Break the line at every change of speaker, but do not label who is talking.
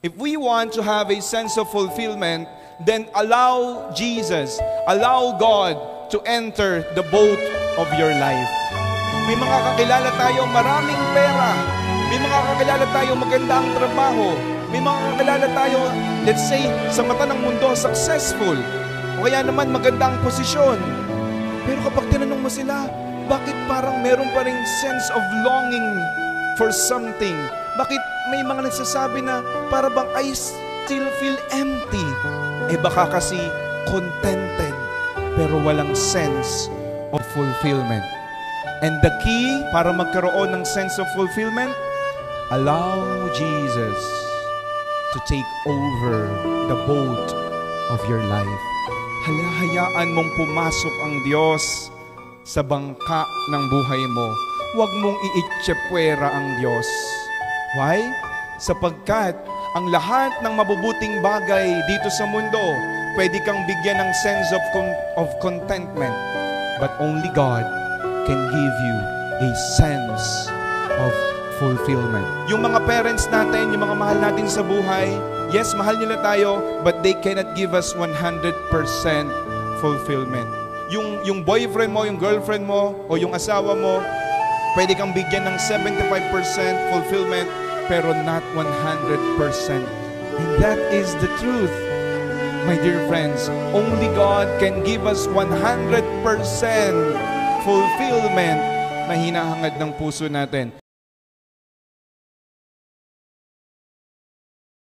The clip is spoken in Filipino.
If we want to have a sense of fulfillment, then allow Jesus, allow God to enter the boat of your life. May mga kakilala tayo maraming pera. May mga kakilala tayo magandang trabaho. May mga kakilala tayo, let's say, sa mata ng mundo, successful. O kaya naman magandang posisyon. Pero kapag tinanong mo sila, bakit parang meron pa ring sense of longing for something? Bakit may mga nagsasabi na para bang I still feel empty? Eh baka kasi contented pero walang sense of fulfillment. And the key para magkaroon ng sense of fulfillment, allow Jesus to take over the boat of your life. Halahayaan mong pumasok ang Diyos sa bangka ng buhay mo. Huwag mong iitsepwera ang Diyos. Why? Sapagkat ang lahat ng mabubuting bagay dito sa mundo, pwede kang bigyan ng sense of, con- of contentment. But only God can give you a sense of fulfillment. Yung mga parents natin, yung mga mahal natin sa buhay, yes, mahal nila tayo, but they cannot give us 100% fulfillment. Yung, yung boyfriend mo, yung girlfriend mo, o yung asawa mo, pwede kang bigyan ng 75% fulfillment, pero not 100%. And that is the truth. My dear friends, only God can give us 100% fulfillment na hinahangad ng puso natin.